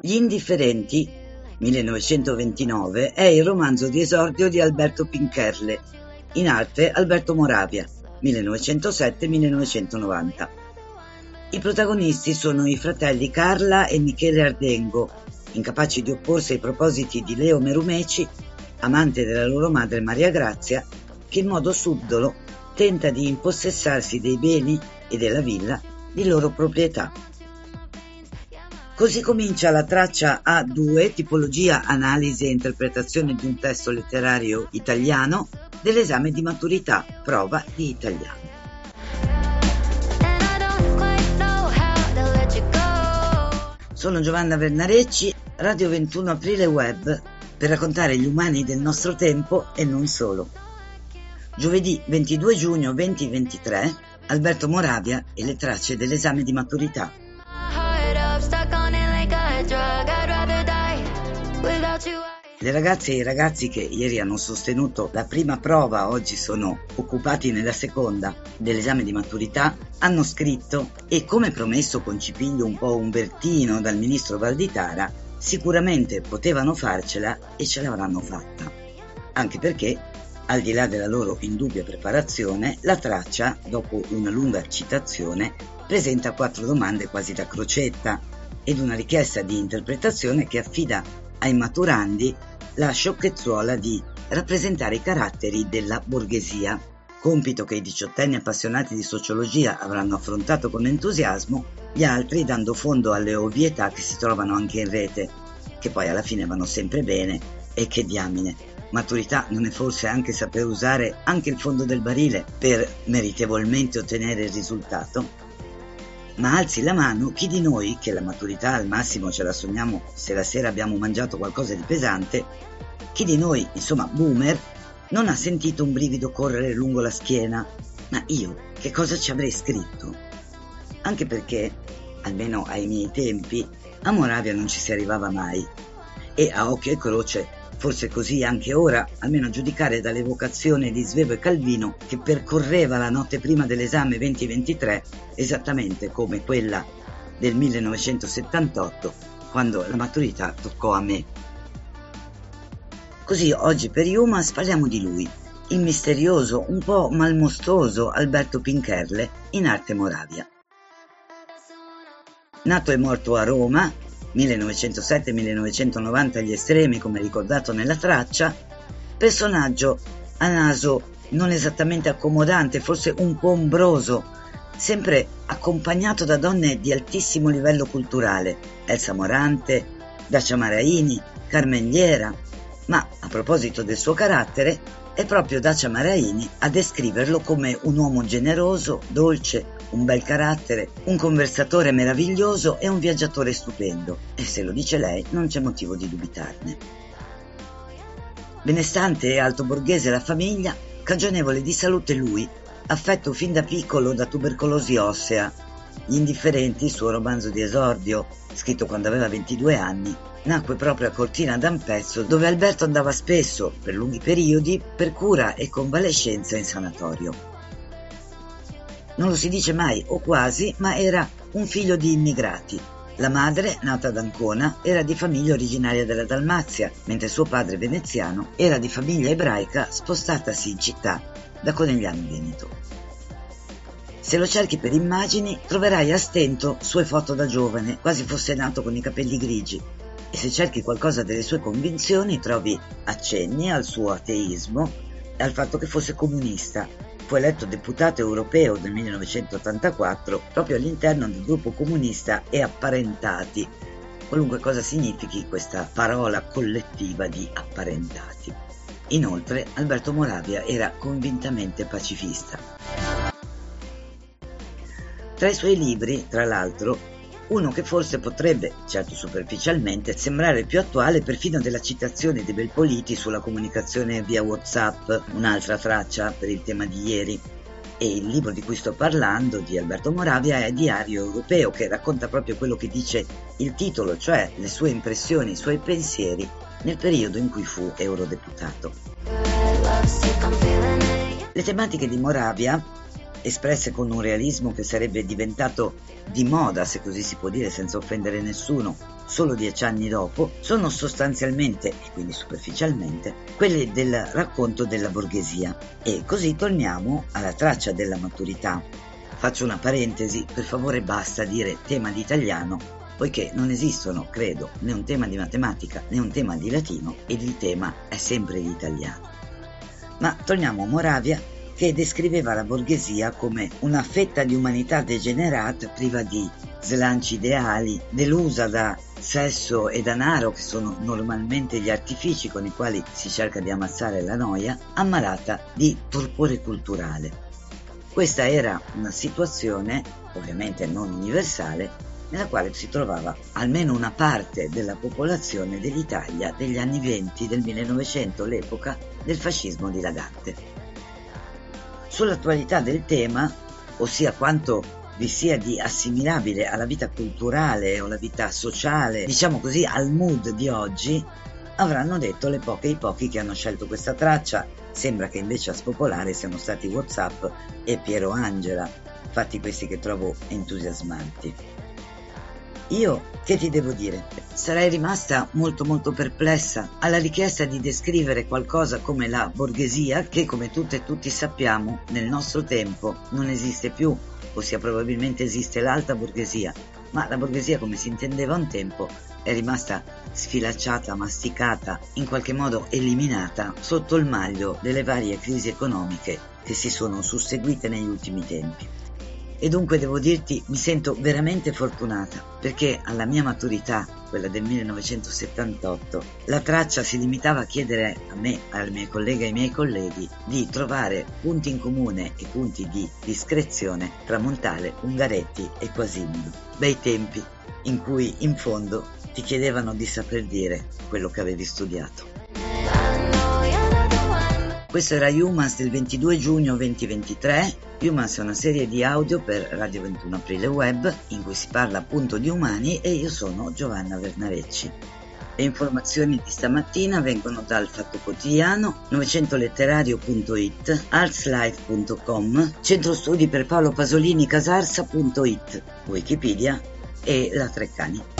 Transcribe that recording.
Gli indifferenti 1929 è il romanzo di esordio di Alberto Pincherle, in arte Alberto Moravia 1907-1990. I protagonisti sono i fratelli Carla e Michele Ardengo, incapaci di opporsi ai propositi di Leo Merumeci, amante della loro madre Maria Grazia, che in modo subdolo tenta di impossessarsi dei beni e della villa di loro proprietà. Così comincia la traccia A2, tipologia, analisi e interpretazione di un testo letterario italiano, dell'esame di maturità, prova di italiano. Sono Giovanna Vernarecci, Radio 21 Aprile Web, per raccontare gli umani del nostro tempo e non solo. Giovedì 22 giugno 2023, Alberto Moravia e le tracce dell'esame di maturità. Le ragazze e i ragazzi che ieri hanno sostenuto la prima prova, oggi sono occupati nella seconda dell'esame di maturità, hanno scritto e come promesso con cipiglio un po' umbertino dal ministro Valditara, sicuramente potevano farcela e ce l'avranno fatta. Anche perché, al di là della loro indubbia preparazione, la traccia, dopo una lunga citazione, presenta quattro domande quasi da crocetta ed una richiesta di interpretazione che affida ai maturandi la sciocchezzuola di rappresentare i caratteri della borghesia, compito che i diciottenni appassionati di sociologia avranno affrontato con entusiasmo, gli altri dando fondo alle ovvietà che si trovano anche in rete, che poi alla fine vanno sempre bene e che diamine. Maturità non è forse anche saper usare anche il fondo del barile per meritevolmente ottenere il risultato? ma alzi la mano chi di noi, che la maturità al massimo ce la sogniamo se la sera abbiamo mangiato qualcosa di pesante, chi di noi, insomma boomer, non ha sentito un brivido correre lungo la schiena? Ma io che cosa ci avrei scritto? Anche perché, almeno ai miei tempi, a Moravia non ci si arrivava mai e a occhio e croce Forse così anche ora, almeno a giudicare dall'evocazione di Svevo e Calvino che percorreva la notte prima dell'esame 2023, esattamente come quella del 1978, quando la maturità toccò a me. Così oggi per Humas parliamo di lui, il misterioso, un po' malmostoso Alberto Pincherle in arte Moravia. Nato e morto a Roma, 1907-1990 agli estremi, come ricordato nella traccia, personaggio a naso non esattamente accomodante, forse un po' ombroso, sempre accompagnato da donne di altissimo livello culturale, Elsa Morante, Dacia Maraini, Carmen Liera, ma a proposito del suo carattere, è proprio Dacia Maraini a descriverlo come un uomo generoso, dolce, un bel carattere, un conversatore meraviglioso e un viaggiatore stupendo. E se lo dice lei, non c'è motivo di dubitarne. Benestante e alto borghese la famiglia, cagionevole di salute lui, affetto fin da piccolo da tubercolosi ossea. Gli indifferenti, suo romanzo di esordio, scritto quando aveva 22 anni, nacque proprio a Cortina d'Ampezzo, dove Alberto andava spesso, per lunghi periodi, per cura e convalescenza in sanatorio. Non lo si dice mai, o quasi, ma era un figlio di immigrati. La madre, nata ad Ancona, era di famiglia originaria della Dalmazia, mentre suo padre veneziano era di famiglia ebraica spostatasi in città da Conegliano Veneto. Se lo cerchi per immagini, troverai a stento sue foto da giovane, quasi fosse nato con i capelli grigi, e se cerchi qualcosa delle sue convinzioni trovi accenni al suo ateismo e al fatto che fosse comunista, fu eletto deputato europeo nel 1984 proprio all'interno del gruppo comunista e apparentati, qualunque cosa significhi questa parola collettiva di apparentati. Inoltre Alberto Moravia era convintamente pacifista. Tra i suoi libri, tra l'altro, uno che forse potrebbe, certo superficialmente, sembrare più attuale perfino della citazione di Belpoliti sulla comunicazione via Whatsapp, un'altra traccia per il tema di ieri. E il libro di cui sto parlando, di Alberto Moravia, è Diario Europeo, che racconta proprio quello che dice il titolo, cioè le sue impressioni, i suoi pensieri nel periodo in cui fu eurodeputato. Le tematiche di Moravia espresse con un realismo che sarebbe diventato di moda, se così si può dire senza offendere nessuno, solo dieci anni dopo, sono sostanzialmente, e quindi superficialmente, quelle del racconto della borghesia. E così torniamo alla traccia della maturità. Faccio una parentesi, per favore basta dire tema di italiano, poiché non esistono, credo, né un tema di matematica né un tema di latino ed il tema è sempre l'italiano. Ma torniamo a Moravia che descriveva la borghesia come una fetta di umanità degenerata priva di slanci ideali, delusa da sesso e denaro, che sono normalmente gli artifici con i quali si cerca di ammazzare la noia, ammalata di torpore culturale. Questa era una situazione, ovviamente non universale, nella quale si trovava almeno una parte della popolazione dell'Italia degli anni 20 del 1900, l'epoca del fascismo dilagante. Sull'attualità del tema, ossia quanto vi sia di assimilabile alla vita culturale o alla vita sociale, diciamo così al mood di oggi, avranno detto le poche e i pochi che hanno scelto questa traccia. Sembra che invece a spopolare siano stati Whatsapp e Piero Angela, fatti questi che trovo entusiasmanti. Io che ti devo dire? Sarei rimasta molto molto perplessa alla richiesta di descrivere qualcosa come la borghesia che come tutte e tutti sappiamo nel nostro tempo non esiste più, ossia probabilmente esiste l'alta borghesia, ma la borghesia come si intendeva un tempo è rimasta sfilacciata, masticata, in qualche modo eliminata sotto il maglio delle varie crisi economiche che si sono susseguite negli ultimi tempi. E dunque devo dirti, mi sento veramente fortunata perché alla mia maturità, quella del 1978, la traccia si limitava a chiedere a me, alle mie colleghe e ai miei colleghi di trovare punti in comune e punti di discrezione tra Montale, Ungaretti e Quasimodo. Bei tempi in cui in fondo ti chiedevano di saper dire quello che avevi studiato. Questo era Humans del 22 giugno 2023. Humans è una serie di audio per Radio 21 Aprile Web in cui si parla appunto di umani e io sono Giovanna Vernarecci. Le informazioni di stamattina vengono dal Fatto Quotidiano, 900letterario.it, artslife.com, Centro Studi per Paolo Pasolini Casarsa.it, Wikipedia e la Treccani.